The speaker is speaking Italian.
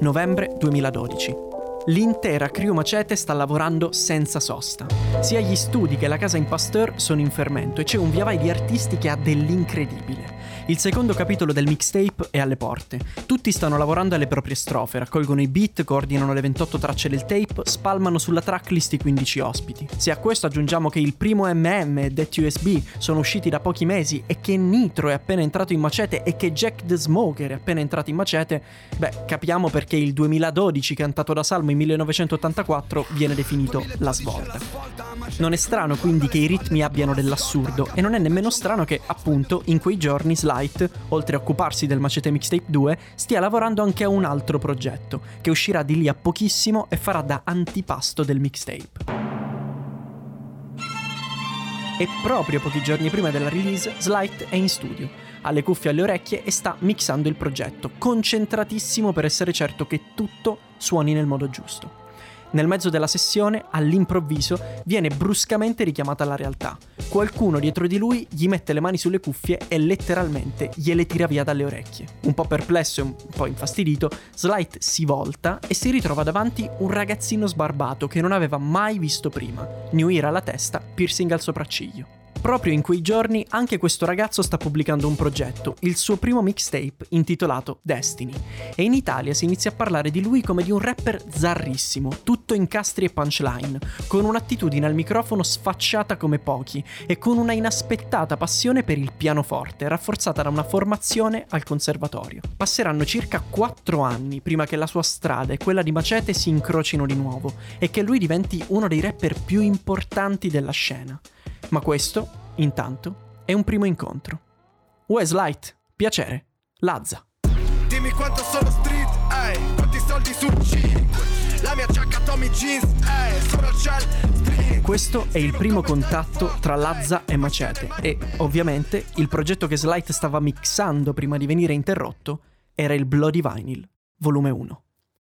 Novembre 2012. L'intera crew Macete sta lavorando senza sosta. Sia gli studi che la casa in Pasteur sono in fermento e c'è un via vai di artisti che ha dell'incredibile. Il secondo capitolo del mixtape è alle porte. Tutti stanno lavorando alle proprie strofe, raccolgono i beat, coordinano le 28 tracce del tape, spalmano sulla tracklist i 15 ospiti. Se a questo aggiungiamo che il primo MM e Det USB sono usciti da pochi mesi e che Nitro è appena entrato in macete e che Jack the Smoker è appena entrato in macete, beh, capiamo perché il 2012 cantato da Salmo in 1984 viene definito la svolta. Non è strano quindi che i ritmi abbiano dell'assurdo e non è nemmeno strano che, appunto, in quei giorni Sly Light, oltre a occuparsi del Macete Mixtape 2, stia lavorando anche a un altro progetto, che uscirà di lì a pochissimo e farà da antipasto del mixtape. E proprio pochi giorni prima della release, Slight è in studio, ha le cuffie alle orecchie e sta mixando il progetto, concentratissimo per essere certo che tutto suoni nel modo giusto. Nel mezzo della sessione, all'improvviso, viene bruscamente richiamata alla realtà. Qualcuno dietro di lui gli mette le mani sulle cuffie e letteralmente gliele tira via dalle orecchie. Un po' perplesso e un po' infastidito, Slight si volta e si ritrova davanti un ragazzino sbarbato che non aveva mai visto prima. New Era alla testa, piercing al sopracciglio. Proprio in quei giorni anche questo ragazzo sta pubblicando un progetto, il suo primo mixtape intitolato Destiny. E in Italia si inizia a parlare di lui come di un rapper zarrissimo, tutto incastri e punchline, con un'attitudine al microfono sfacciata come pochi e con una inaspettata passione per il pianoforte, rafforzata da una formazione al conservatorio. Passeranno circa 4 anni prima che la sua strada e quella di Macete si incrocino di nuovo e che lui diventi uno dei rapper più importanti della scena. Ma questo, intanto, è un primo incontro. Weslight, piacere, Lazza. Dimmi quanto sono street, ehi, quanti soldi su 5. La mia giacca Tommy Jeans, ehi, sono ciel Questo è il primo contatto tra Lazza e Macete e, ovviamente, il progetto che Slight stava mixando prima di venire interrotto era il Bloody Vinyl, volume 1.